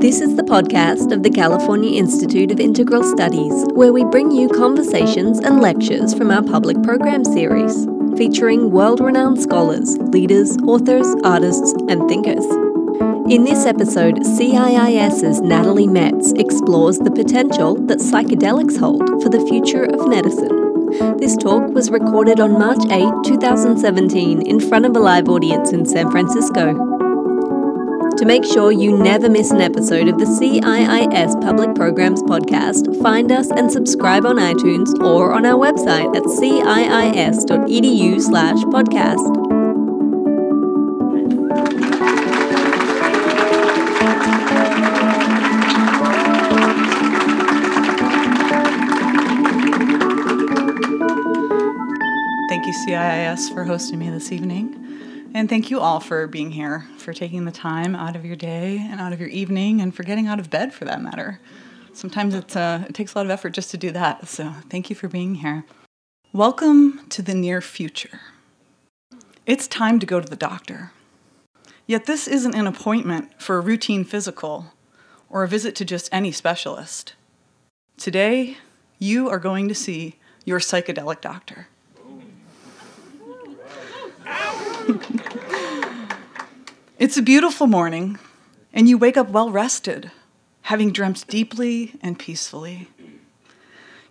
This is the podcast of the California Institute of Integral Studies, where we bring you conversations and lectures from our public program series, featuring world renowned scholars, leaders, authors, artists, and thinkers. In this episode, CIIS's Natalie Metz explores the potential that psychedelics hold for the future of medicine. This talk was recorded on March 8, 2017, in front of a live audience in San Francisco. To make sure you never miss an episode of the CIIS Public Programs podcast, find us and subscribe on iTunes or on our website at ciis.edu slash podcast. Thank you, CIIS for hosting me this evening. And thank you all for being here, for taking the time out of your day and out of your evening, and for getting out of bed for that matter. Sometimes uh, it takes a lot of effort just to do that, so thank you for being here. Welcome to the near future. It's time to go to the doctor. Yet this isn't an appointment for a routine physical or a visit to just any specialist. Today, you are going to see your psychedelic doctor. It's a beautiful morning, and you wake up well rested, having dreamt deeply and peacefully.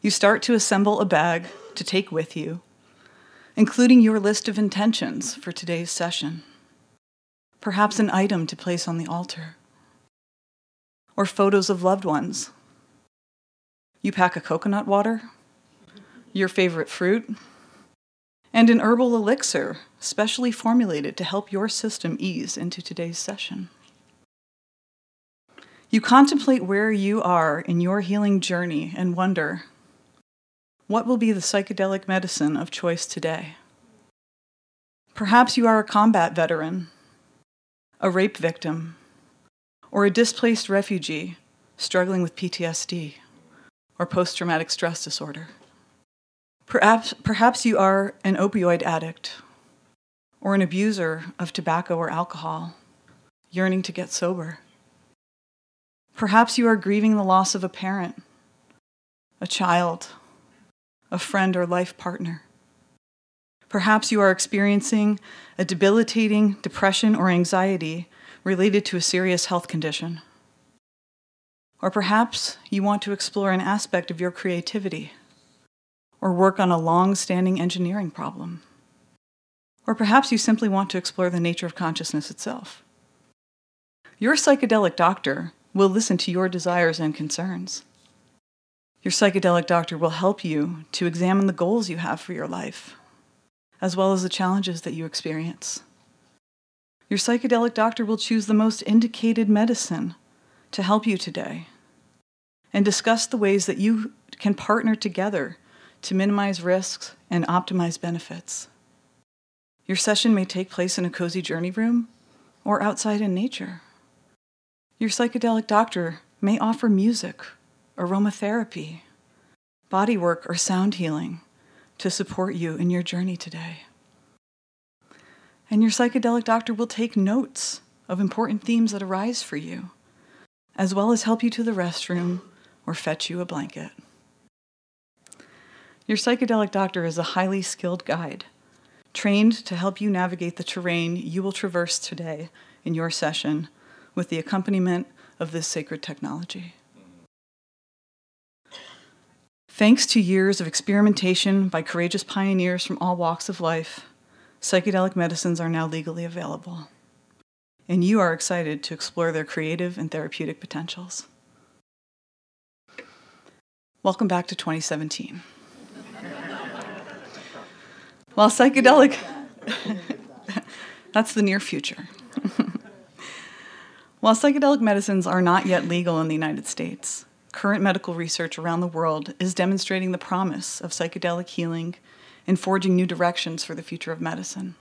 You start to assemble a bag to take with you, including your list of intentions for today's session. Perhaps an item to place on the altar, or photos of loved ones. You pack a coconut water, your favorite fruit, and an herbal elixir specially formulated to help your system ease into today's session. You contemplate where you are in your healing journey and wonder what will be the psychedelic medicine of choice today? Perhaps you are a combat veteran, a rape victim, or a displaced refugee struggling with PTSD or post traumatic stress disorder. Perhaps, perhaps you are an opioid addict or an abuser of tobacco or alcohol, yearning to get sober. Perhaps you are grieving the loss of a parent, a child, a friend, or life partner. Perhaps you are experiencing a debilitating depression or anxiety related to a serious health condition. Or perhaps you want to explore an aspect of your creativity or work on a long standing engineering problem. Or perhaps you simply want to explore the nature of consciousness itself. Your psychedelic doctor will listen to your desires and concerns. Your psychedelic doctor will help you to examine the goals you have for your life, as well as the challenges that you experience. Your psychedelic doctor will choose the most indicated medicine to help you today and discuss the ways that you can partner together to minimize risks and optimize benefits. Your session may take place in a cozy journey room or outside in nature. Your psychedelic doctor may offer music, aromatherapy, bodywork, or sound healing to support you in your journey today. And your psychedelic doctor will take notes of important themes that arise for you, as well as help you to the restroom or fetch you a blanket. Your psychedelic doctor is a highly skilled guide, trained to help you navigate the terrain you will traverse today in your session with the accompaniment of this sacred technology. Thanks to years of experimentation by courageous pioneers from all walks of life, psychedelic medicines are now legally available. And you are excited to explore their creative and therapeutic potentials. Welcome back to 2017. While psychedelic, that's the near future. While psychedelic medicines are not yet legal in the United States, current medical research around the world is demonstrating the promise of psychedelic healing and forging new directions for the future of medicine.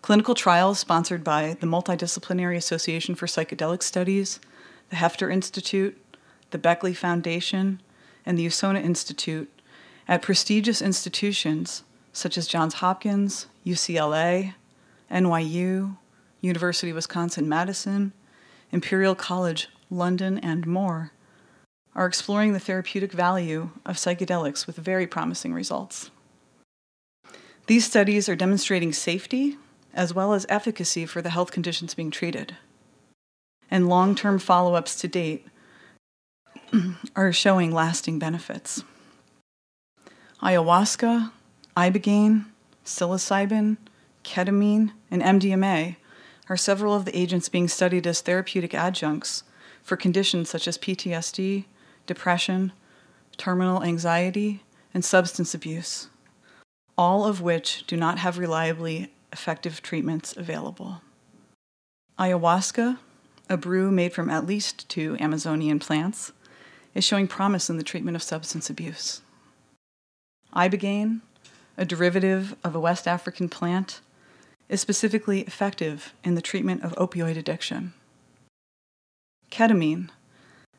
Clinical trials sponsored by the Multidisciplinary Association for Psychedelic Studies, the Heffter Institute, the Beckley Foundation, and the Usona Institute at prestigious institutions such as Johns Hopkins, UCLA, NYU, University of Wisconsin Madison, Imperial College London, and more are exploring the therapeutic value of psychedelics with very promising results. These studies are demonstrating safety as well as efficacy for the health conditions being treated. And long term follow ups to date are showing lasting benefits. Ayahuasca, ibogaine, psilocybin, ketamine, and MDMA are several of the agents being studied as therapeutic adjuncts for conditions such as PTSD, depression, terminal anxiety, and substance abuse, all of which do not have reliably effective treatments available. Ayahuasca, a brew made from at least two Amazonian plants, is showing promise in the treatment of substance abuse. Ibogaine, a derivative of a West African plant, is specifically effective in the treatment of opioid addiction. Ketamine,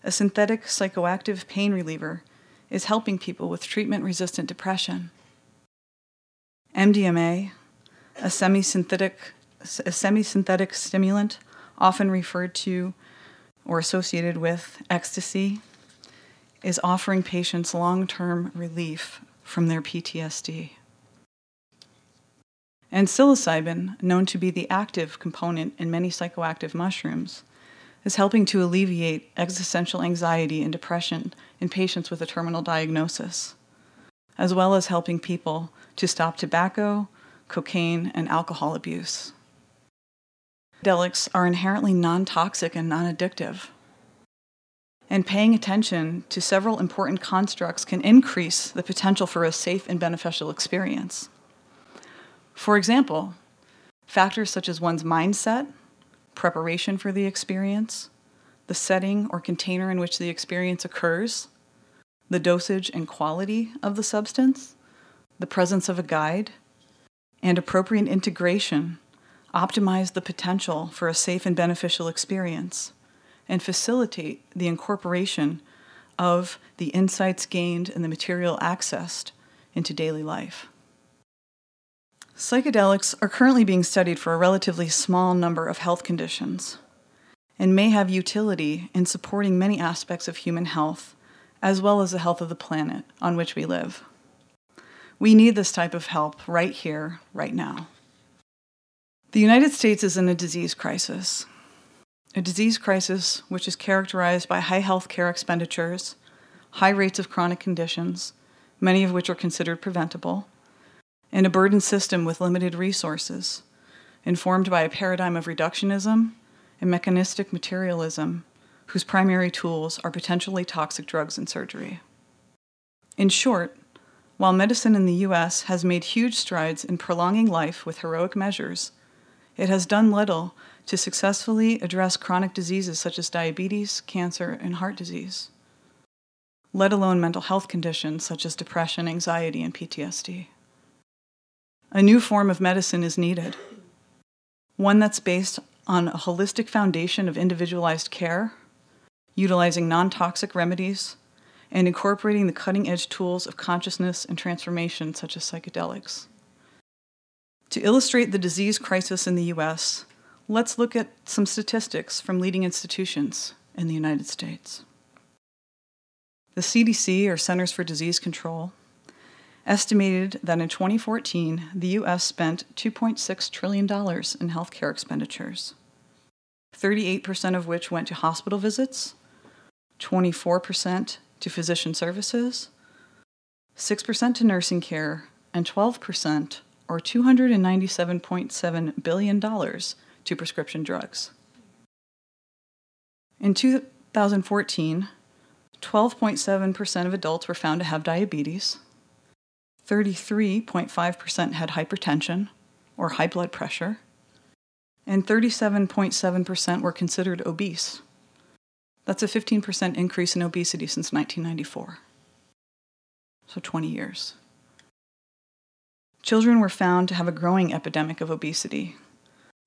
a synthetic psychoactive pain reliever, is helping people with treatment resistant depression. MDMA, a a semi-synthetic stimulant often referred to or associated with ecstasy, is offering patients long term relief from their PTSD. And psilocybin, known to be the active component in many psychoactive mushrooms, is helping to alleviate existential anxiety and depression in patients with a terminal diagnosis, as well as helping people to stop tobacco, cocaine, and alcohol abuse. Psychedelics are inherently non toxic and non addictive. And paying attention to several important constructs can increase the potential for a safe and beneficial experience. For example, factors such as one's mindset, preparation for the experience, the setting or container in which the experience occurs, the dosage and quality of the substance, the presence of a guide, and appropriate integration optimize the potential for a safe and beneficial experience and facilitate the incorporation of the insights gained and the material accessed into daily life. Psychedelics are currently being studied for a relatively small number of health conditions and may have utility in supporting many aspects of human health, as well as the health of the planet on which we live. We need this type of help right here, right now. The United States is in a disease crisis, a disease crisis which is characterized by high health care expenditures, high rates of chronic conditions, many of which are considered preventable and a burdened system with limited resources, informed by a paradigm of reductionism and mechanistic materialism, whose primary tools are potentially toxic drugs and surgery. In short, while medicine in the US has made huge strides in prolonging life with heroic measures, it has done little to successfully address chronic diseases such as diabetes, cancer, and heart disease, let alone mental health conditions such as depression, anxiety, and PTSD. A new form of medicine is needed, one that's based on a holistic foundation of individualized care, utilizing non toxic remedies, and incorporating the cutting edge tools of consciousness and transformation, such as psychedelics. To illustrate the disease crisis in the US, let's look at some statistics from leading institutions in the United States. The CDC, or Centers for Disease Control, estimated that in 2014, the U.S. spent $2.6 trillion in healthcare expenditures, 38% of which went to hospital visits, 24% to physician services, 6% to nursing care, and 12%, or $297.7 billion, to prescription drugs. In 2014, 12.7% of adults were found to have diabetes, 33.5% had hypertension or high blood pressure, and 37.7% were considered obese. That's a 15% increase in obesity since 1994. So 20 years. Children were found to have a growing epidemic of obesity,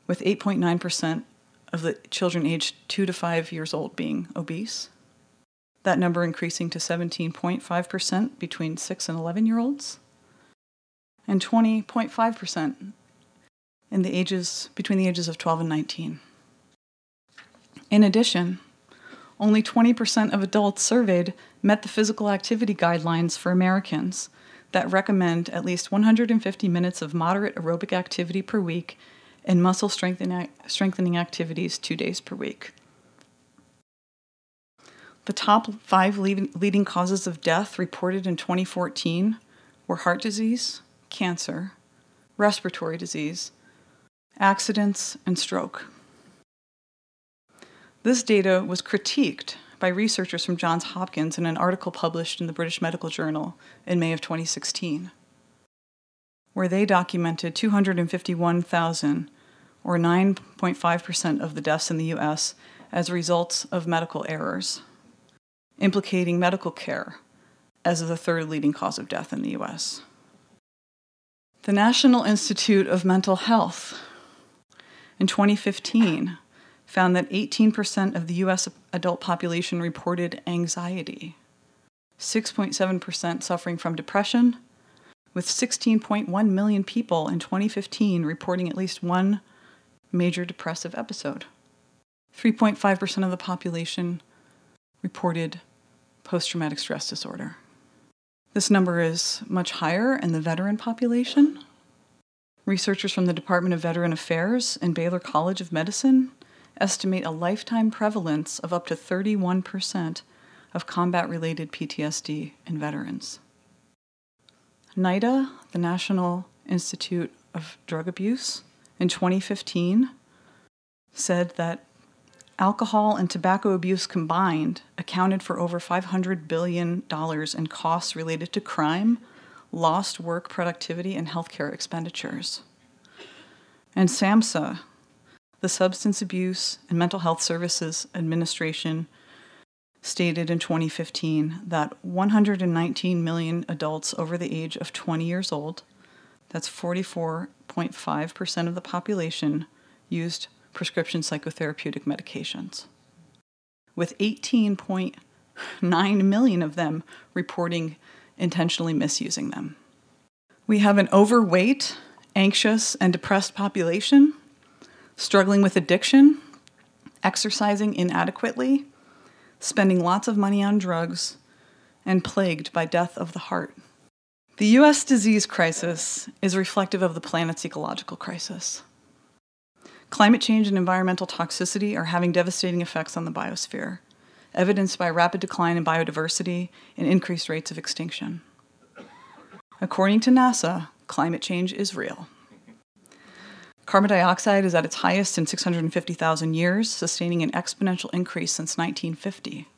with 8.9% of the children aged 2 to 5 years old being obese. That number increasing to 17.5% between 6 and 11 year olds and 20.5% in the ages between the ages of 12 and 19. In addition, only 20% of adults surveyed met the physical activity guidelines for Americans that recommend at least 150 minutes of moderate aerobic activity per week and muscle strengthening activities two days per week. The top five leading causes of death reported in 2014 were heart disease, cancer, respiratory disease, accidents, and stroke. This data was critiqued by researchers from Johns Hopkins in an article published in the British Medical Journal in May of 2016, where they documented 251,000, or 9.5% of the deaths in the US, as results of medical errors, implicating medical care as the third leading cause of death in the US. The National Institute of Mental Health in 2015 found that 18% of the US adult population reported anxiety, 6.7% suffering from depression, with 16.1 million people in 2015 reporting at least one major depressive episode. 3.5% of the population reported post traumatic stress disorder. This number is much higher in the veteran population. Researchers from the Department of Veteran Affairs and Baylor College of Medicine estimate a lifetime prevalence of up to 31% of combat related PTSD in veterans. NIDA, the National Institute of Drug Abuse, in 2015 said that alcohol and tobacco abuse combined accounted for over $500 billion in costs related to crime, lost work productivity, and healthcare expenditures. And SAMHSA, the Substance Abuse and Mental Health Services Administration, stated in 2015 that 119 million adults over the age of 20 years old, that's 44.5% of the population, used prescription psychotherapeutic medications, with 18.9 million of them reporting intentionally misusing them. We have an overweight, anxious, and depressed population struggling with addiction, exercising inadequately, spending lots of money on drugs, and plagued by death of the heart. The US disease crisis is reflective of the planet's ecological crisis. Climate change and environmental toxicity are having devastating effects on the biosphere, evidenced by rapid decline in biodiversity and increased rates of extinction. According to NASA, climate change is real. Carbon dioxide is at its highest in 650,000 years, sustaining an exponential increase since 1950.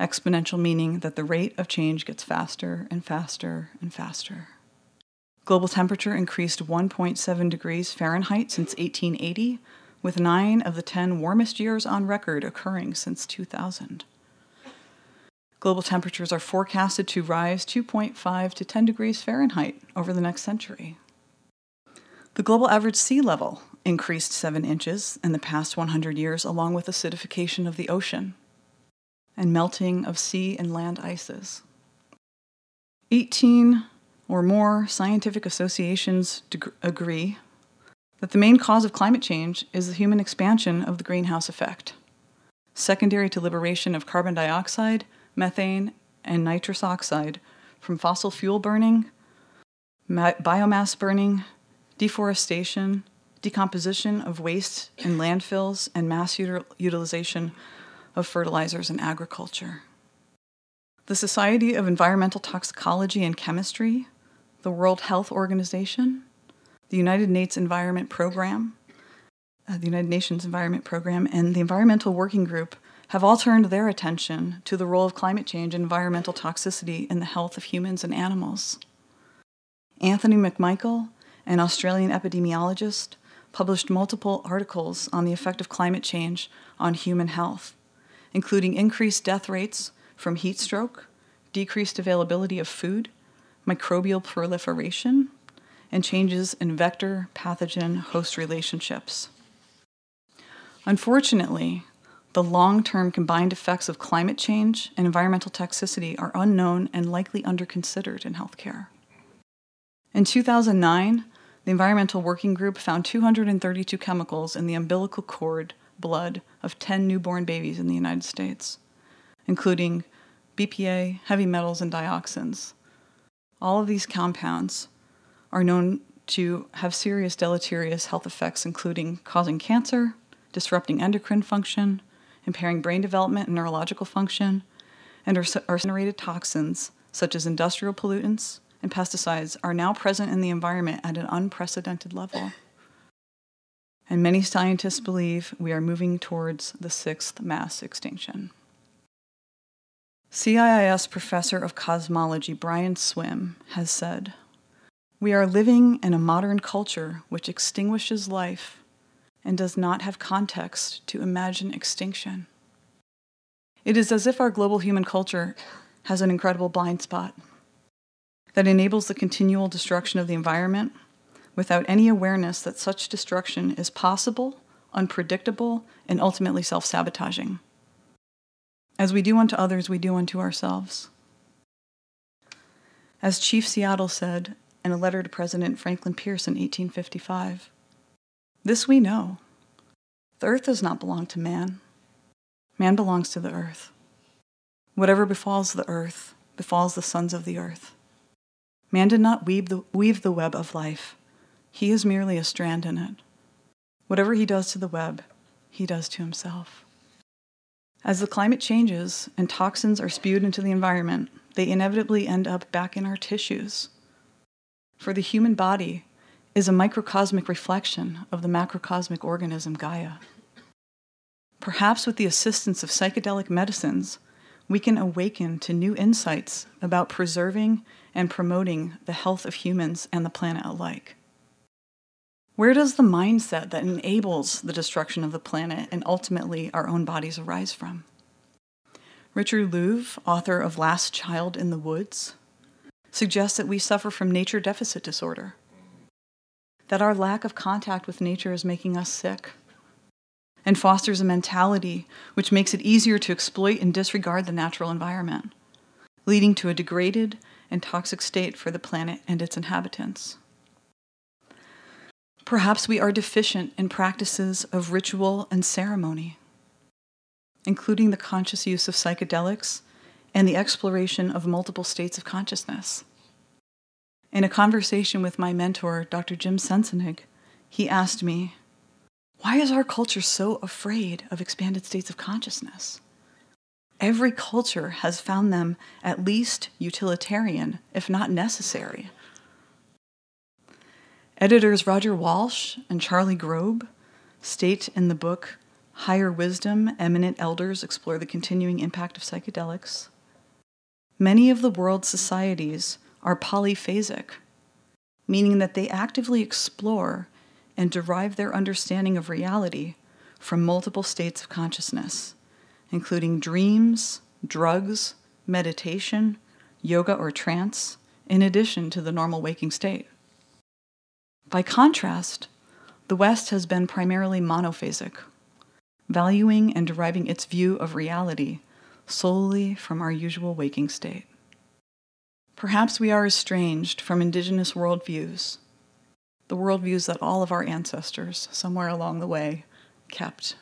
Exponential meaning that the rate of change gets faster and faster and faster. Global temperature increased 1.7 degrees Fahrenheit since 1880, with nine of the 10 warmest years on record occurring since 2000. Global temperatures are forecasted to rise 2.5 to 10 degrees Fahrenheit over the next century. The global average sea level increased 7 inches in the past 100 years, along with acidification of the ocean and melting of sea and land ices. 18 or more scientific associations deg- agree that the main cause of climate change is the human expansion of the greenhouse effect, secondary to liberation of carbon dioxide, methane, and nitrous oxide from fossil fuel burning, ma- biomass burning, deforestation, decomposition of waste in landfills, and mass util- utilization of fertilizers in agriculture. The Society of Environmental Toxicology and Chemistry the World Health Organization, the United Nations Environment Program, uh, the United Nations Environment Program, and the Environmental Working Group have all turned their attention to the role of climate change and environmental toxicity in the health of humans and animals. Anthony McMichael, an Australian epidemiologist, published multiple articles on the effect of climate change on human health, including increased death rates from heat stroke, decreased availability of food, microbial proliferation, and changes in vector pathogen host relationships. Unfortunately, the long term combined effects of climate change and environmental toxicity are unknown and likely underconsidered in healthcare. In 2009, the Environmental Working Group found 232 chemicals in the umbilical cord blood of 10 newborn babies in the United States, including BPA, heavy metals, and dioxins. All of these compounds are known to have serious deleterious health effects, including causing cancer, disrupting endocrine function, impairing brain development and neurological function, and arsenic toxins such as industrial pollutants and pesticides are now present in the environment at an unprecedented level. And many scientists believe we are moving towards the sixth mass extinction. CIIS professor of cosmology Brian Swimme has said, We are living in a modern culture which extinguishes life and does not have context to imagine extinction. It is as if our global human culture has an incredible blind spot that enables the continual destruction of the environment without any awareness that such destruction is possible, unpredictable, and ultimately self sabotaging. As we do unto others, we do unto ourselves. As Chief Seattle said in a letter to President Franklin Pierce in 1855, this we know the earth does not belong to man, man belongs to the earth. Whatever befalls the earth befalls the sons of the earth. Man did not weave the, weave the web of life, he is merely a strand in it. Whatever he does to the web, he does to himself. As the climate changes and toxins are spewed into the environment, they inevitably end up back in our tissues. For the human body is a microcosmic reflection of the macrocosmic organism Gaia. Perhaps with the assistance of psychedelic medicines, we can awaken to new insights about preserving and promoting the health of humans and the planet alike. Where does the mindset that enables the destruction of the planet and ultimately our own bodies arise from? Richard Louv, author of Last Child in the Woods, suggests that we suffer from nature deficit disorder, that our lack of contact with nature is making us sick, and fosters a mentality which makes it easier to exploit and disregard the natural environment, leading to a degraded and toxic state for the planet and its inhabitants. Perhaps we are deficient in practices of ritual and ceremony, including the conscious use of psychedelics and the exploration of multiple states of consciousness. In a conversation with my mentor, Dr. Jim Sensenig, he asked me, Why is our culture so afraid of expanded states of consciousness? Every culture has found them at least utilitarian, if not necessary. Editors Roger Walsh and Charlie Grob state in the book Higher Wisdom Eminent Elders Explore the Continuing Impact of Psychedelics. Many of the world's societies are polyphasic, meaning that they actively explore and derive their understanding of reality from multiple states of consciousness, including dreams, drugs, meditation, yoga, or trance, in addition to the normal waking state. By contrast, the West has been primarily monophasic, valuing and deriving its view of reality solely from our usual waking state. Perhaps we are estranged from indigenous worldviews, the worldviews that all of our ancestors, somewhere along the way, kept.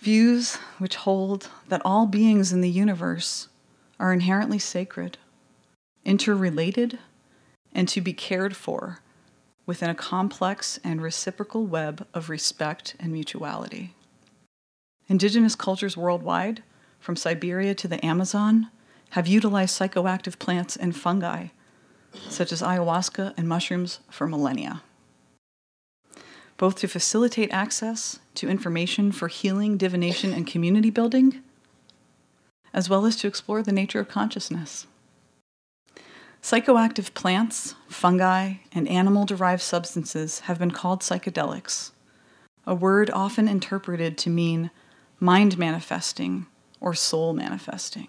Views which hold that all beings in the universe are inherently sacred, interrelated, and to be cared for within a complex and reciprocal web of respect and mutuality. Indigenous cultures worldwide, from Siberia to the Amazon, have utilized psychoactive plants and fungi, such as ayahuasca and mushrooms, for millennia, both to facilitate access to information for healing, divination, and community building, as well as to explore the nature of consciousness. Psychoactive plants, fungi, and animal derived substances have been called psychedelics, a word often interpreted to mean mind manifesting or soul manifesting.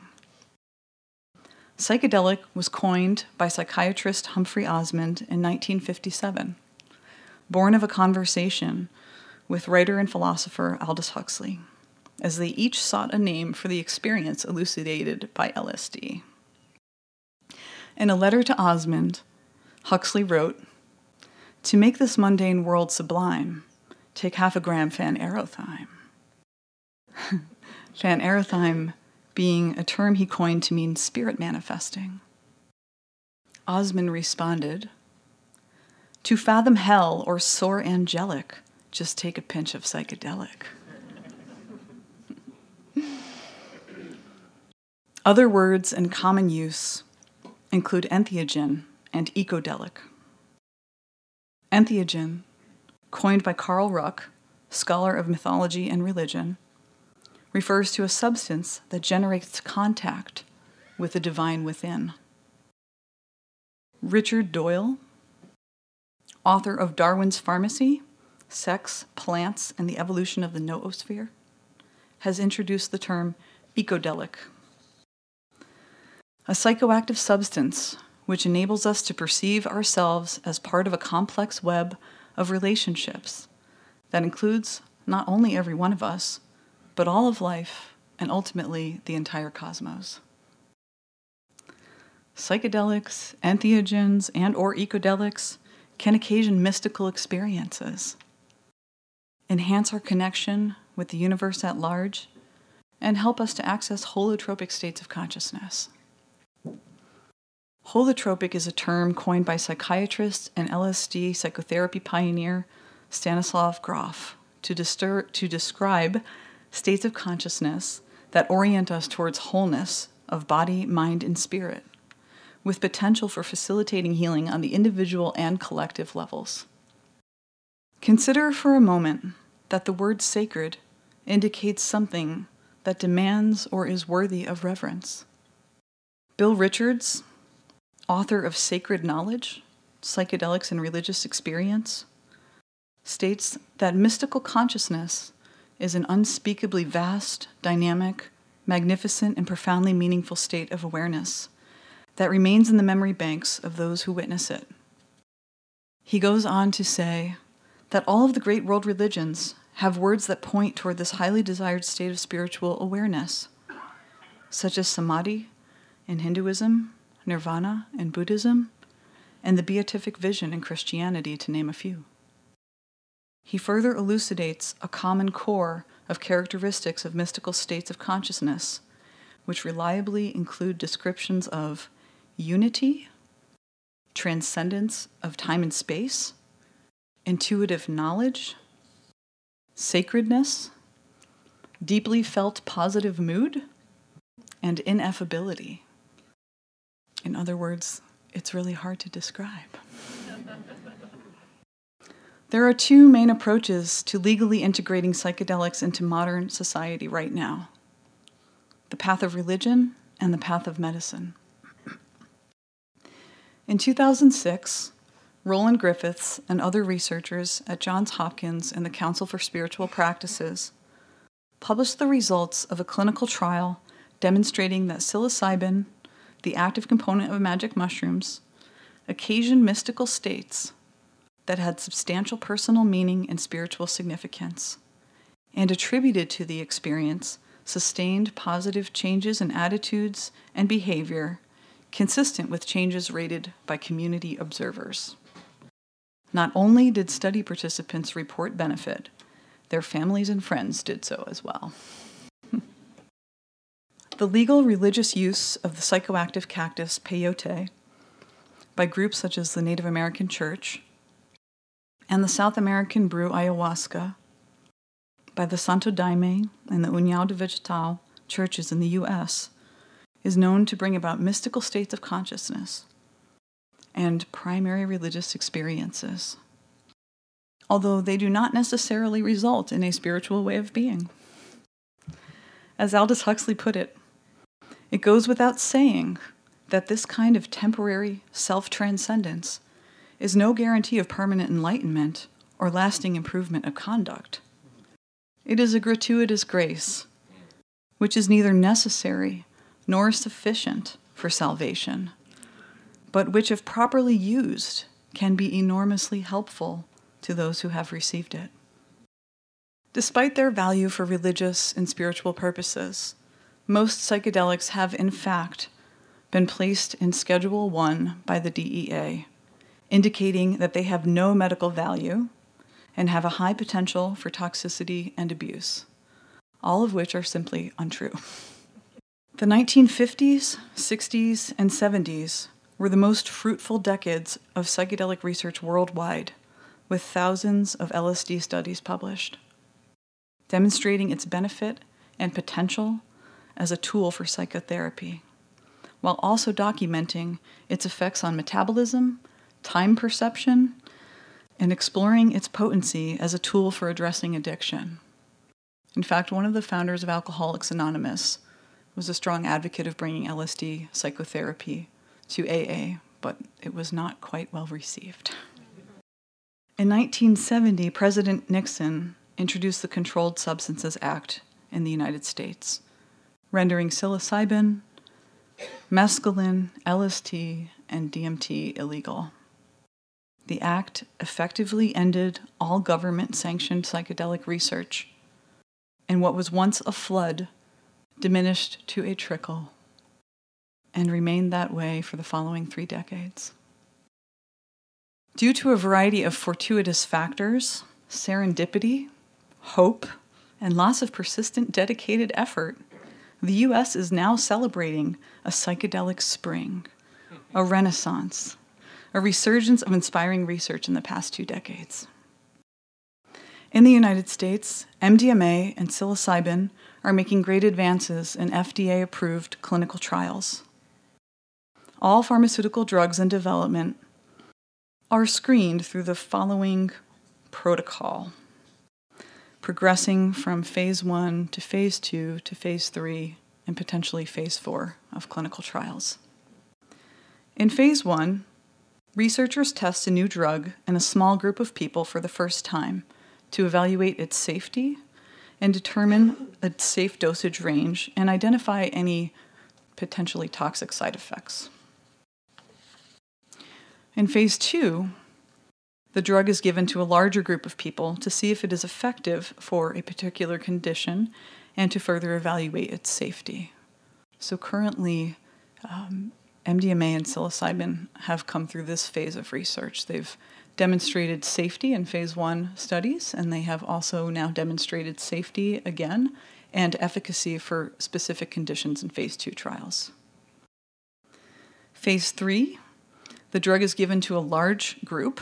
Psychedelic was coined by psychiatrist Humphrey Osmond in 1957, born of a conversation with writer and philosopher Aldous Huxley, as they each sought a name for the experience elucidated by LSD. In a letter to Osmond, Huxley wrote To make this mundane world sublime, take half a gram phanerothyme. phanerothyme being a term he coined to mean spirit manifesting. Osmond responded, To fathom hell or soar angelic, just take a pinch of psychedelic. Other words in common use include entheogen and ecodelic. Entheogen, coined by Carl Ruck, scholar of mythology and religion, refers to a substance that generates contact with the divine within. Richard Doyle, author of Darwin's Pharmacy Sex, Plants, and the Evolution of the Noosphere, has introduced the term ecodelic a psychoactive substance which enables us to perceive ourselves as part of a complex web of relationships that includes not only every one of us, but all of life and ultimately the entire cosmos. Psychedelics, entheogens, and or ecodelics can occasion mystical experiences, enhance our connection with the universe at large, and help us to access holotropic states of consciousness. Holotropic is a term coined by psychiatrist and LSD psychotherapy pioneer Stanislav Grof to, to describe states of consciousness that orient us towards wholeness of body, mind, and spirit, with potential for facilitating healing on the individual and collective levels. Consider for a moment that the word sacred indicates something that demands or is worthy of reverence. Bill Richards, author of Sacred Knowledge Psychedelics and Religious Experience, states that mystical consciousness is an unspeakably vast, dynamic, magnificent, and profoundly meaningful state of awareness that remains in the memory banks of those who witness it. He goes on to say that all of the great world religions have words that point toward this highly desired state of spiritual awareness, such as samadhi in Hinduism, nirvana in Buddhism, and the beatific vision in Christianity, to name a few. He further elucidates a common core of characteristics of mystical states of consciousness, which reliably include descriptions of unity, transcendence of time and space, intuitive knowledge, sacredness, deeply felt positive mood, and ineffability. In other words, it's really hard to describe. there are two main approaches to legally integrating psychedelics into modern society right now the path of religion and the path of medicine. In 2006, Roland Griffiths and other researchers at Johns Hopkins and the Council for Spiritual Practices published the results of a clinical trial demonstrating that psilocybin the active component of magic mushrooms, occasion mystical states that had substantial personal meaning and spiritual significance, and attributed to the experience sustained positive changes in attitudes and behavior consistent with changes rated by community observers. Not only did study participants report benefit, their families and friends did so as well. The legal religious use of the psychoactive cactus peyote by groups such as the Native American Church and the South American brew ayahuasca by the Santo Daime and the União de Vegetal churches in the U.S. is known to bring about mystical states of consciousness and primary religious experiences, although they do not necessarily result in a spiritual way of being. As Aldous Huxley put it, it goes without saying that this kind of temporary self transcendence is no guarantee of permanent enlightenment or lasting improvement of conduct. It is a gratuitous grace, which is neither necessary nor sufficient for salvation, but which, if properly used, can be enormously helpful to those who have received it. Despite their value for religious and spiritual purposes, most psychedelics have, in fact, been placed in Schedule 1 by the DEA, indicating that they have no medical value and have a high potential for toxicity and abuse, all of which are simply untrue. The 1950s, 60s, and 70s were the most fruitful decades of psychedelic research worldwide, with thousands of LSD studies published, demonstrating its benefit and potential as a tool for psychotherapy, while also documenting its effects on metabolism, time perception, and exploring its potency as a tool for addressing addiction. In fact, one of the founders of Alcoholics Anonymous was a strong advocate of bringing LSD psychotherapy to AA, but it was not quite well received. In 1970, President Nixon introduced the Controlled Substances Act in the United States, rendering psilocybin, mescaline, LSD, and DMT illegal the act effectively ended all government sanctioned psychedelic research, and what was once a flood diminished to a trickle and remained that way for the following three decades. Due to a variety of fortuitous factors, serendipity, hope, and lots of persistent, dedicated effort, the US is now celebrating a psychedelic spring, a renaissance, a resurgence of inspiring research in the past two decades. In the United States, MDMA and psilocybin are making great advances in FDA approved clinical trials. All pharmaceutical drugs in development are screened through the following protocol, progressing from phase one to phase two to phase three and potentially phase four of clinical trials. In phase one, Researchers test a new drug in a small group of people for the first time to evaluate its safety and determine a safe dosage range and identify any potentially toxic side effects. In phase two, the drug is given to a larger group of people to see if it is effective for a particular condition and to further evaluate its safety. So currently, um, MDMA and psilocybin have come through this phase of research. They've demonstrated safety in phase one studies, and they have also now demonstrated safety again and efficacy for specific conditions in phase two trials. Phase three, the drug is given to a large group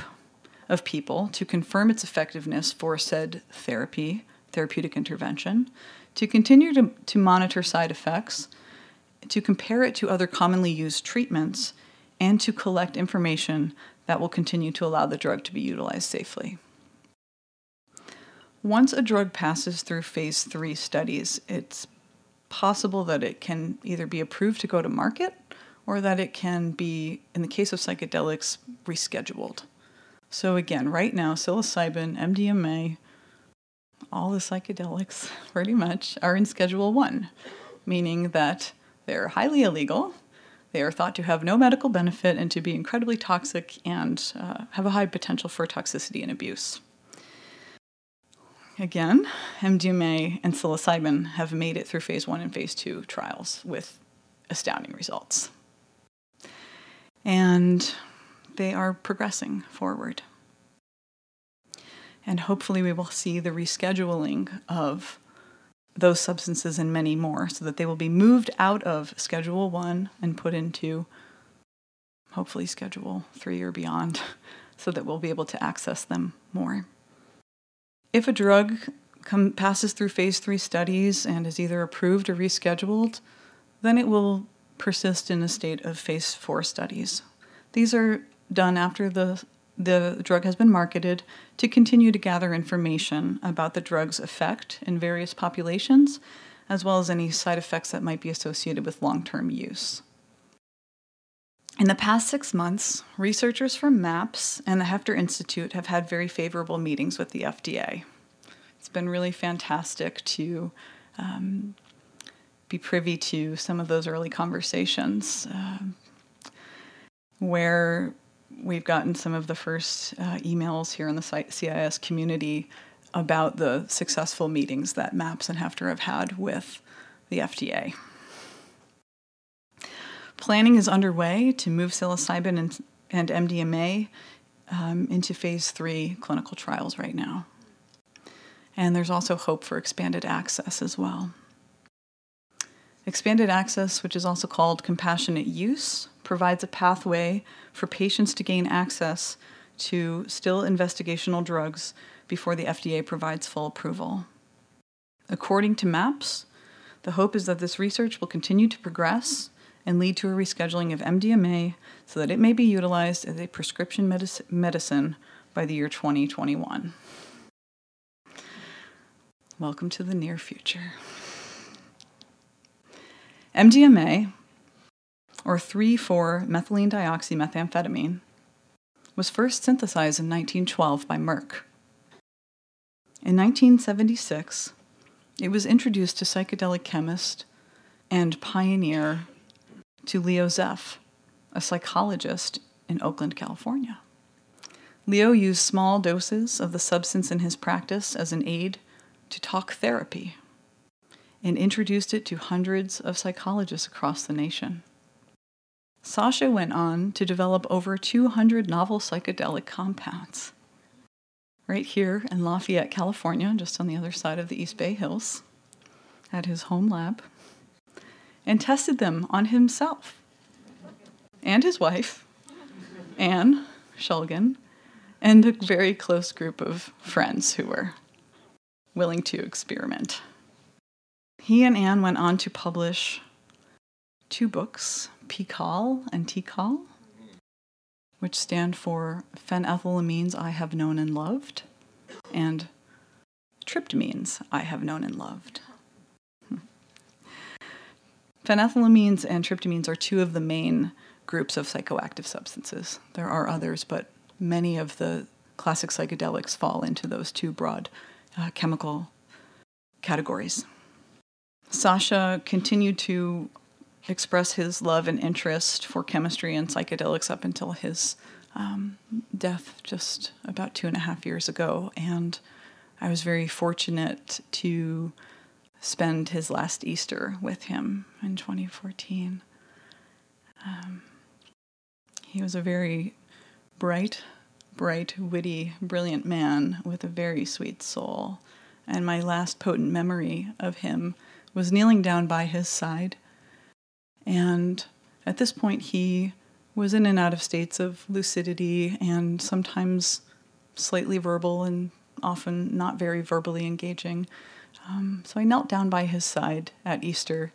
of people to confirm its effectiveness for said therapy, therapeutic intervention, to continue to, to monitor side effects to compare it to other commonly used treatments, and to collect information that will continue to allow the drug to be utilized safely. Once a drug passes through phase three studies, it's possible that it can either be approved to go to market or that it can be, in the case of psychedelics, rescheduled. So, again, right now, psilocybin, MDMA, all the psychedelics pretty much are in Schedule 1, meaning that they're highly illegal. They are thought to have no medical benefit and to be incredibly toxic and uh, have a high potential for toxicity and abuse. Again, MDMA and psilocybin have made it through phase one and phase two trials with astounding results. And they are progressing forward. And hopefully, we will see the rescheduling of those substances and many more so that they will be moved out of Schedule 1 and put into hopefully Schedule 3 or beyond so that we'll be able to access them more. If a drug come, passes through phase 3 studies and is either approved or rescheduled, then it will persist in a state of phase 4 studies. These are done after the the drug has been marketed to continue to gather information about the drug's effect in various populations, as well as any side effects that might be associated with long term use. In the past six months, researchers from MAPS and the Heffter Institute have had very favorable meetings with the FDA. It's been really fantastic to um, be privy to some of those early conversations uh, where we've gotten some of the first uh, emails here in the CIIS community about the successful meetings that MAPS and Heffter have had with the FDA. Planning is underway to move psilocybin and, and MDMA um, into phase three clinical trials right now. And there's also hope for expanded access as well. Expanded access, which is also called compassionate use, provides a pathway for patients to gain access to still investigational drugs before the FDA provides full approval. According to MAPS, the hope is that this research will continue to progress and lead to a rescheduling of MDMA so that it may be utilized as a prescription medic- medicine by the year 2021. Welcome to the near future. MDMA, or 3,4 methylene dioxymethamphetamine, was first synthesized in 1912 by Merck. In 1976, it was introduced to psychedelic chemist and pioneer to Leo Zeff, a psychologist in Oakland, California. Leo used small doses of the substance in his practice as an aid to talk therapy and introduced it to hundreds of psychologists across the nation. Sasha went on to develop over 200 novel psychedelic compounds. Right here in Lafayette, California, just on the other side of the East Bay Hills, at his home lab, and tested them on himself and his wife, Anne Shulgin, and a very close group of friends who were willing to experiment. He and Anne went on to publish two books, PiHKAL and TiHKAL, which stand for phenethylamines I have known and loved, and tryptamines I have known and loved. Phenethylamines and tryptamines are two of the main groups of psychoactive substances. There are others, but many of the classic psychedelics fall into those two broad uh, chemical categories. Sasha continued to express his love and interest for chemistry and psychedelics up until his um, death just about two and a half years ago. And I was very fortunate to spend his last Easter with him in 2014. Um, he was a very bright, bright, witty, brilliant man with a very sweet soul. And my last potent memory of him was kneeling down by his side. And at this point, he was in and out of states of lucidity and sometimes slightly verbal and often not very verbally engaging. Um, so I knelt down by his side at Easter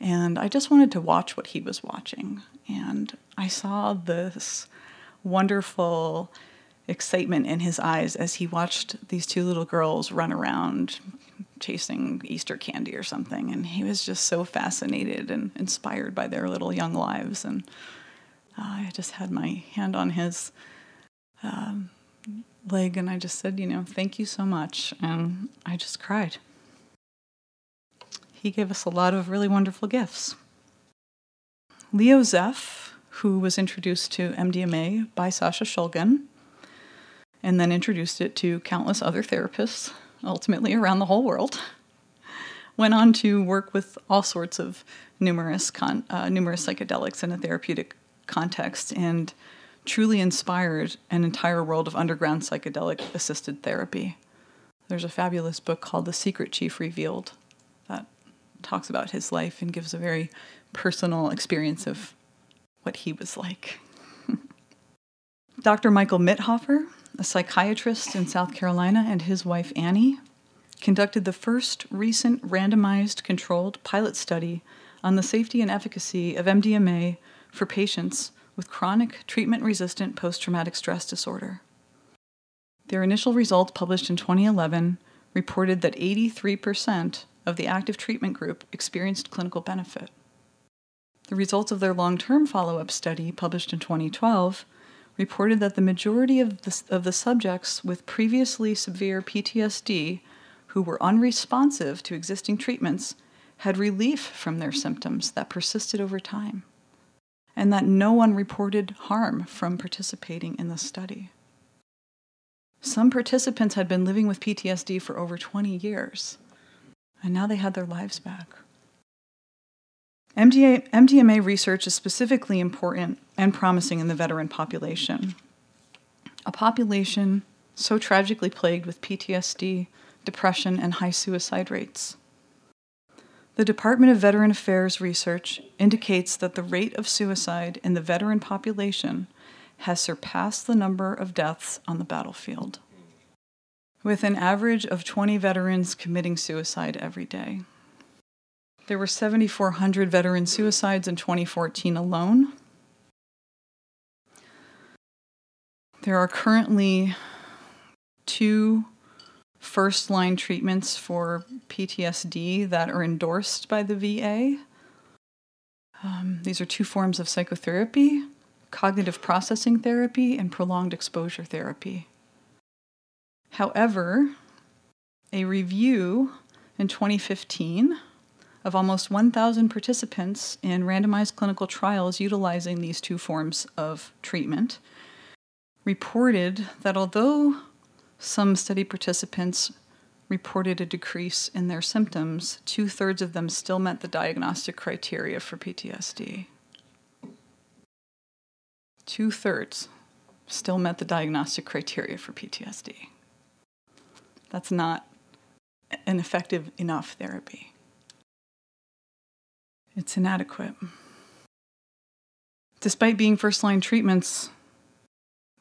and I just wanted to watch what he was watching. And I saw this wonderful excitement in his eyes as he watched these two little girls run around chasing Easter candy or something. And he was just so fascinated and inspired by their little young lives. And uh, I just had my hand on his um, leg and I just said, you know, thank you so much. And I just cried he gave us a lot of really wonderful gifts. Leo Zeff, who was introduced to MDMA by Sasha Shulgin, and then introduced it to countless other therapists, ultimately around the whole world, went on to work with all sorts of numerous con- uh, numerous psychedelics in a therapeutic context and truly inspired an entire world of underground psychedelic assisted therapy. There's a fabulous book called The Secret Chief Revealed that talks about his life and gives a very personal experience of what he was like. Dr. Michael Mithoefer, a psychiatrist in South Carolina, and his wife Annie conducted the first recent randomized controlled pilot study on the safety and efficacy of MDMA for patients with chronic treatment resistant post traumatic stress disorder. Their initial results, published in 2011, reported that 83% of the active treatment group experienced clinical benefit. The results of their long term follow up study, published in 2012, reported that the majority of the, of the subjects with previously severe PTSD who were unresponsive to existing treatments had relief from their symptoms that persisted over time, and that no one reported harm from participating in the study. Some participants had been living with PTSD for over 20 years and now they had their lives back. MDA, MDMA research is specifically important and promising in the veteran population. a population so tragically plagued with PTSD, depression, and high suicide rates. The Department of Veteran Affairs research indicates that the rate of suicide in the veteran population has surpassed the number of deaths on the battlefield, with an average of 20 veterans committing suicide every day. There were 7,400 veteran suicides in 2014 alone. There are currently two first line treatments for PTSD that are endorsed by the VA. Um, these are two forms of psychotherapy cognitive processing therapy and prolonged exposure therapy. However, a review in 2015 of almost 1,000 participants in randomized clinical trials utilizing these two forms of treatment reported that although some study participants reported a decrease in their symptoms, two thirds of them still met the diagnostic criteria for PTSD. Two thirds still met the diagnostic criteria for PTSD. That's not an effective enough therapy. It's inadequate. Despite being first line treatments,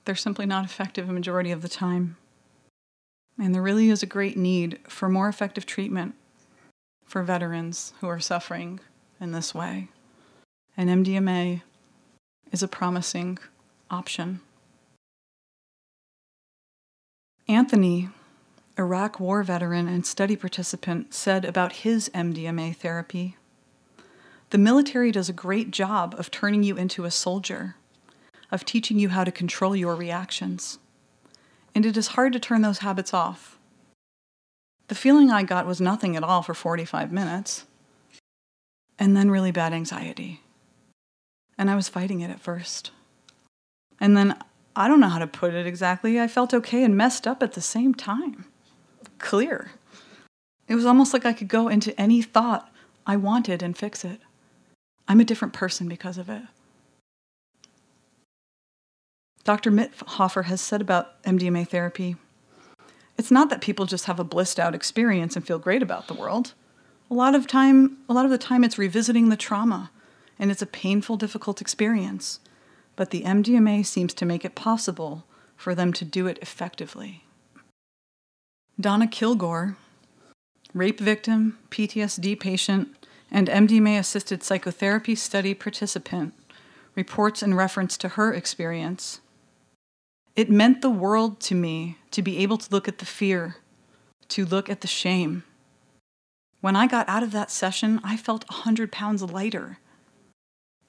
they're simply not effective a majority of the time. And there really is a great need for more effective treatment for veterans who are suffering in this way. And MDMA is a promising option. Anthony, Iraq war veteran and study participant, said about his MDMA therapy The military does a great job of turning you into a soldier, of teaching you how to control your reactions and it is hard to turn those habits off. The feeling I got was nothing at all for 45 minutes, and then really bad anxiety. And I was fighting it at first. And then I don't know how to put it exactly. I felt okay and messed up at the same time. Clear. It was almost like I could go into any thought I wanted and fix it. I'm a different person because of it. Dr. Mithoefer has said about MDMA therapy it's not that people just have a blissed out experience and feel great about the world. A lot of time, a lot of the time it's revisiting the trauma and it's a painful, difficult experience. But the MDMA seems to make it possible for them to do it effectively. Donna Kilgore, rape victim, PTSD patient, and MDMA assisted psychotherapy study participant, reports in reference to her experience it meant the world to me to be able to look at the fear, to look at the shame. When I got out of that session, I felt 100 pounds lighter.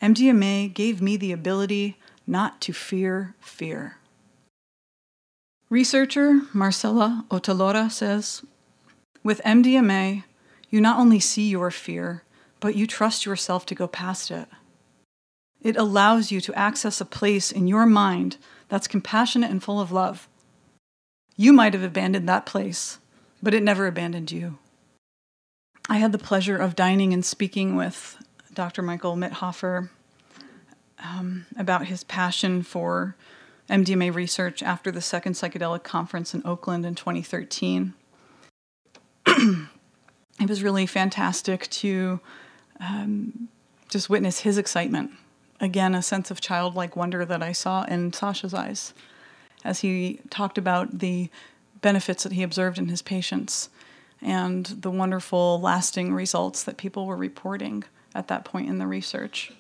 MDMA gave me the ability not to fear fear. Researcher Marcela Ot'alora says With MDMA, you not only see your fear, but you trust yourself to go past it. It allows you to access a place in your mind that's compassionate and full of love. You might have abandoned that place, but it never abandoned you. I had the pleasure of dining and speaking with Dr. Michael Mithoefer um, about his passion for MDMA research after the second psychedelic conference in Oakland in 2013. it was really fantastic to um, just witness his excitement again a sense of childlike wonder that I saw in Sasha's eyes as he talked about the benefits that he observed in his patients and the wonderful lasting results that people were reporting at that point in the research.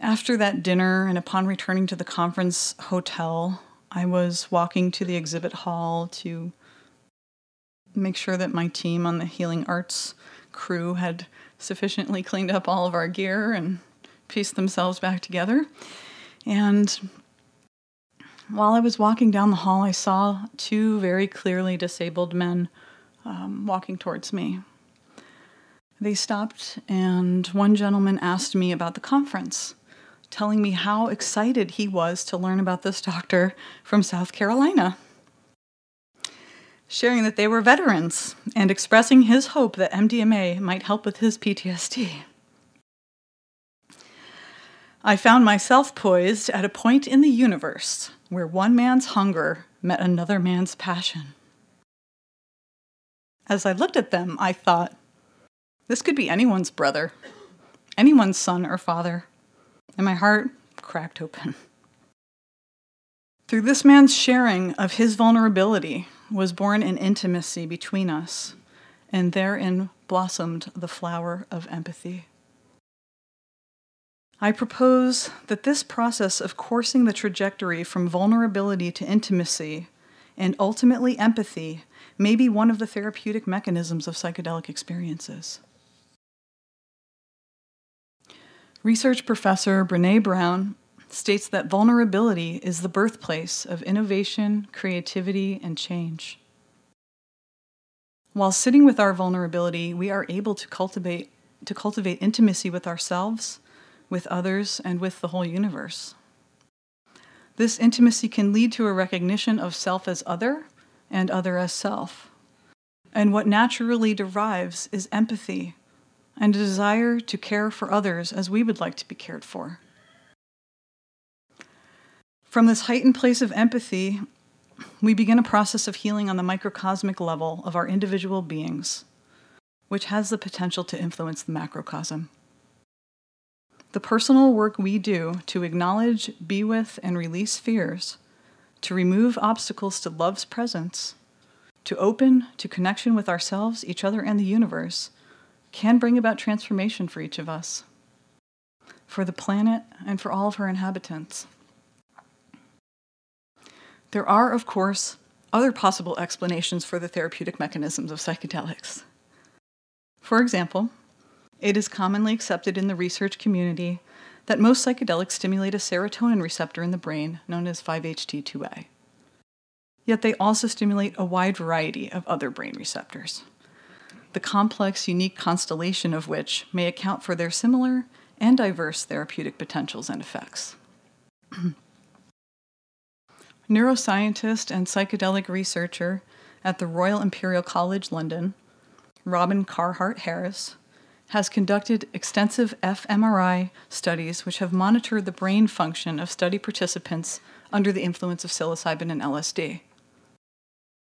After that dinner and upon returning to the conference hotel, I was walking to the exhibit hall to make sure that my team on the Healing Arts crew had sufficiently cleaned up all of our gear and pieced themselves back together. And while I was walking down the hall, I saw two very clearly disabled men um, walking towards me. They stopped, and one gentleman asked me about the conference, telling me how excited he was to learn about this doctor from South Carolina sharing that they were veterans and expressing his hope that MDMA might help with his PTSD. I found myself poised at a point in the universe where one man's hunger met another man's passion. As I looked at them, I thought, this could be anyone's brother, anyone's son or father, and my heart cracked open. Through this man's sharing of his vulnerability was born an intimacy between us, and therein blossomed the flower of empathy. I propose that this process of coursing the trajectory from vulnerability to intimacy and ultimately empathy may be one of the therapeutic mechanisms of psychedelic experiences. Research professor Brene Brown states that vulnerability is the birthplace of innovation, creativity, and change. While sitting with our vulnerability, we are able to cultivate, to cultivate intimacy with ourselves with others, and with the whole universe. This intimacy can lead to a recognition of self as other and other as self. And what naturally derives is empathy and a desire to care for others as we would like to be cared for. From this heightened place of empathy, we begin a process of healing on the microcosmic level of our individual beings, which has the potential to influence the macrocosm. The personal work we do to acknowledge, be with, and release fears, to remove obstacles to love's presence, to open to connection with ourselves, each other, and the universe, can bring about transformation for each of us, for the planet, and for all of her inhabitants. There are, of course, other possible explanations for the therapeutic mechanisms of psychedelics. For example, it is commonly accepted in the research community that most psychedelics stimulate a serotonin receptor in the brain known as 5-HT2A. Yet they also stimulate a wide variety of other brain receptors, the complex, unique constellation of which may account for their similar and diverse therapeutic potentials and effects. Neuroscientist and psychedelic researcher at the Royal Imperial College London, Robin Carhart Harris, has conducted extensive fMRI studies which have monitored the brain function of study participants under the influence of psilocybin and LSD.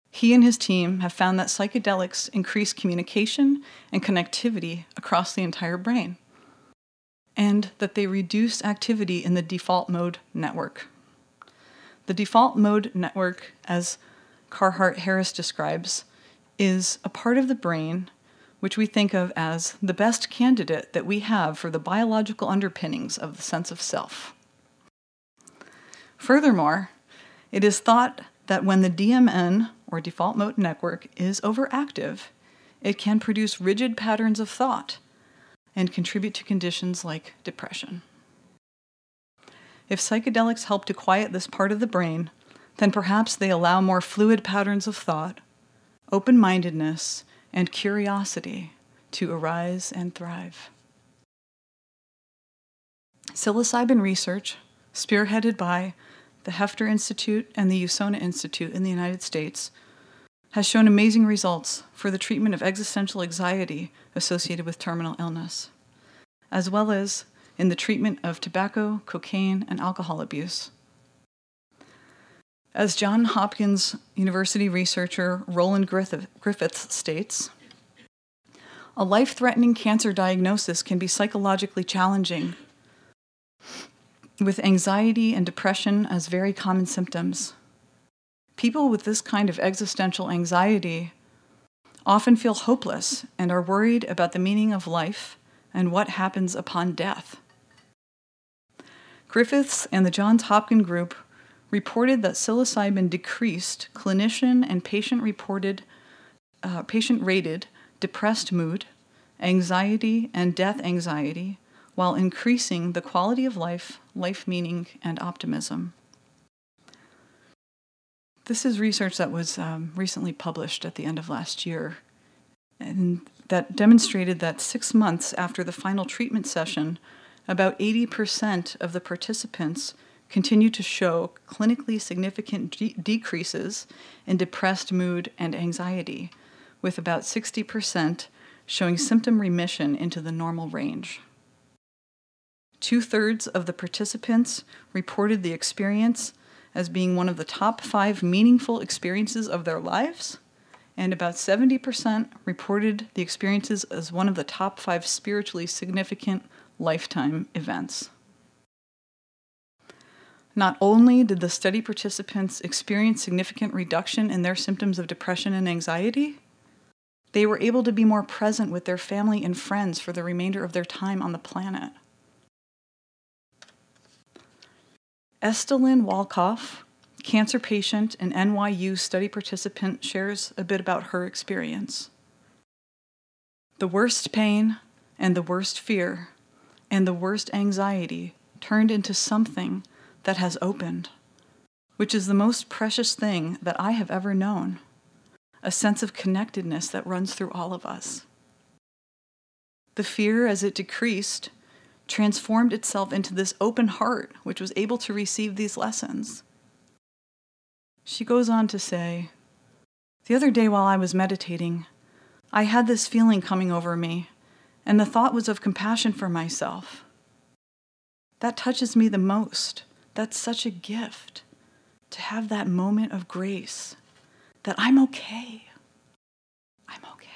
He and his team have found that psychedelics increase communication and connectivity across the entire brain, and that they reduce activity in the default mode network. The default mode network, as Carhart Harris describes, is a part of the brain which we think of as the best candidate that we have for the biological underpinnings of the sense of self. Furthermore, it is thought that when the DMN, or default mode network, is overactive, it can produce rigid patterns of thought and contribute to conditions like depression. If psychedelics help to quiet this part of the brain, then perhaps they allow more fluid patterns of thought, open mindedness, and curiosity to arise and thrive. Psilocybin research, spearheaded by the Heffter Institute and the Usona Institute in the United States, has shown amazing results for the treatment of existential anxiety associated with terminal illness, as well as in the treatment of tobacco, cocaine, and alcohol abuse. As Johns Hopkins University researcher Roland Griffiths states, a life threatening cancer diagnosis can be psychologically challenging, with anxiety and depression as very common symptoms. People with this kind of existential anxiety often feel hopeless and are worried about the meaning of life and what happens upon death. Griffiths and the Johns Hopkins group reported that psilocybin decreased clinician and patient reported uh, patient rated depressed mood, anxiety, and death anxiety while increasing the quality of life, life meaning, and optimism. This is research that was um, recently published at the end of last year, and that demonstrated that six months after the final treatment session, about 80% of the participants continue to show clinically significant de- decreases in depressed mood and anxiety, with about 60% showing symptom remission into the normal range. Two thirds of the participants reported the experience as being one of the top five meaningful experiences of their lives, and about 70% reported the experiences as one of the top five spiritually significant lifetime events. Not only did the study participants experience significant reduction in their symptoms of depression and anxiety, they were able to be more present with their family and friends for the remainder of their time on the planet. Estalyn Walcoff, cancer patient and NYU study participant, shares a bit about her experience. The worst pain and the worst fear and the worst anxiety turned into something that has opened, which is the most precious thing that I have ever known a sense of connectedness that runs through all of us. The fear, as it decreased, transformed itself into this open heart, which was able to receive these lessons. She goes on to say, The other day while I was meditating, I had this feeling coming over me, and the thought was of compassion for myself. That touches me the most. That's such a gift to have that moment of grace that I'm okay. I'm okay.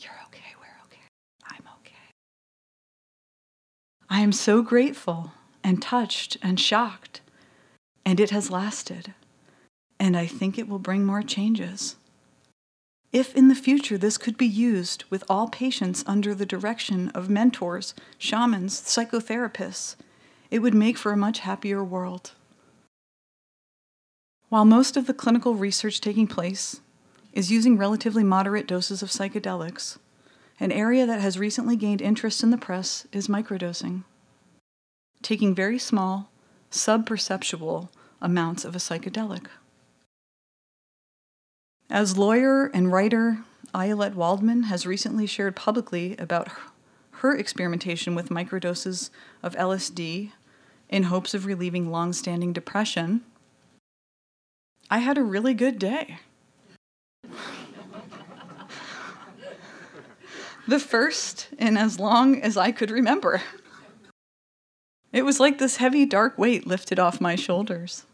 You're okay. We're okay. I'm okay. I am so grateful and touched and shocked, and it has lasted. And I think it will bring more changes. If in the future this could be used with all patients under the direction of mentors, shamans, psychotherapists, it would make for a much happier world. While most of the clinical research taking place is using relatively moderate doses of psychedelics, an area that has recently gained interest in the press is microdosing, taking very small, subperceptual amounts of a psychedelic. As lawyer and writer Ayelet Waldman has recently shared publicly about her experimentation with microdoses of LSD in hopes of relieving long-standing depression, I had a really good day. the first in as long as I could remember. It was like this heavy, dark weight lifted off my shoulders.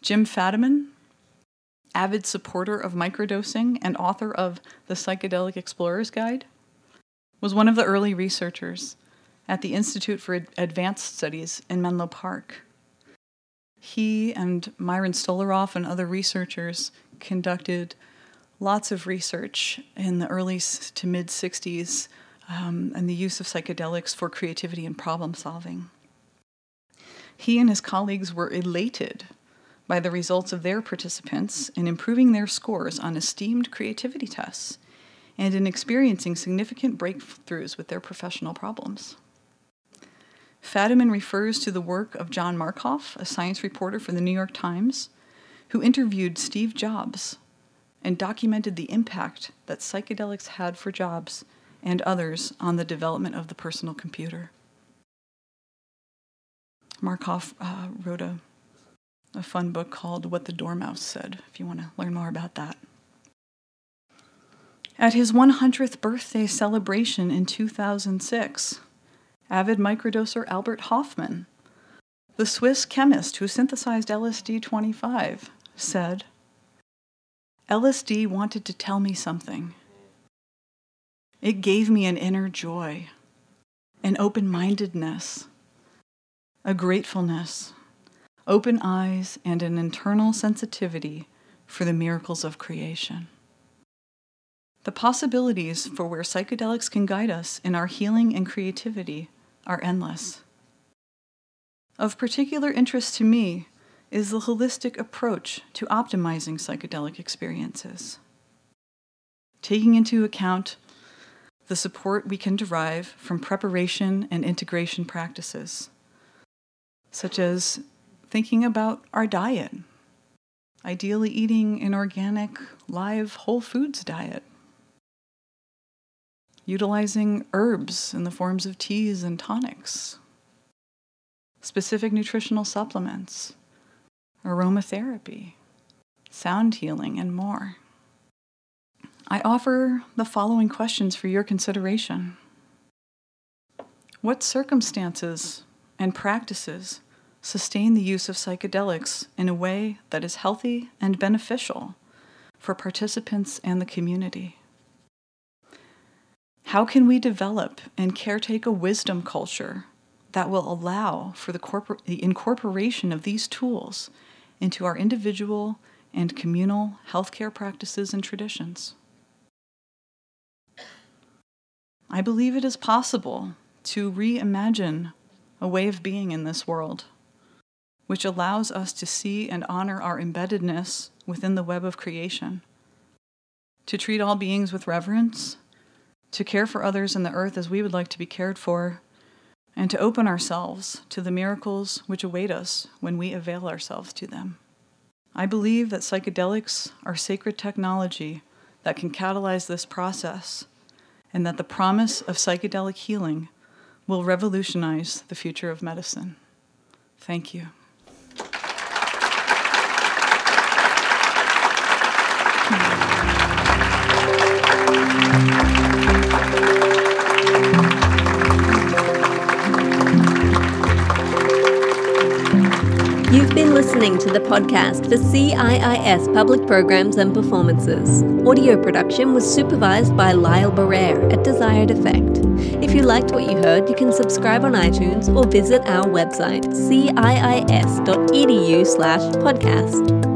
Jim Fadiman, avid supporter of microdosing and author of The Psychedelic Explorer's Guide, was one of the early researchers at the Institute for Advanced Studies in Menlo Park. He and Myron Stolaroff and other researchers conducted lots of research in the early to mid 60s um, and the use of psychedelics for creativity and problem solving. He and his colleagues were elated by the results of their participants in improving their scores on esteemed creativity tests and in experiencing significant breakthroughs with their professional problems. Fadiman refers to the work of John Markoff, a science reporter for the New York Times, who interviewed Steve Jobs and documented the impact that psychedelics had for Jobs and others on the development of the personal computer. Markoff uh, wrote a, a fun book called What the Dormouse Said, if you want to learn more about that. At his 100th birthday celebration in 2006, avid microdoser Albert Hofmann, the Swiss chemist who synthesized LSD 25, said, LSD wanted to tell me something. It gave me an inner joy, an open mindedness, a gratefulness, open eyes, and an internal sensitivity for the miracles of creation. The possibilities for where psychedelics can guide us in our healing and creativity are endless. Of particular interest to me is the holistic approach to optimizing psychedelic experiences, taking into account the support we can derive from preparation and integration practices, such as thinking about our diet, ideally eating an organic, live, whole foods diet. Utilizing herbs in the forms of teas and tonics, specific nutritional supplements, aromatherapy, sound healing, and more. I offer the following questions for your consideration. What circumstances and practices sustain the use of psychedelics in a way that is healthy and beneficial for participants and the community? How can we develop and caretake a wisdom culture that will allow for the, corpor- the incorporation of these tools into our individual and communal healthcare practices and traditions? I believe it is possible to reimagine a way of being in this world, which allows us to see and honor our embeddedness within the web of creation, to treat all beings with reverence, to care for others in the earth as we would like to be cared for, and to open ourselves to the miracles which await us when we avail ourselves to them. I believe that psychedelics are sacred technology that can catalyze this process, and that the promise of psychedelic healing will revolutionize the future of medicine. Thank you. To the podcast for CIIS Public Programs and Performances. Audio production was supervised by Lyle Barrere at Desired Effect. If you liked what you heard, you can subscribe on iTunes or visit our website, ciis.edu slash podcast.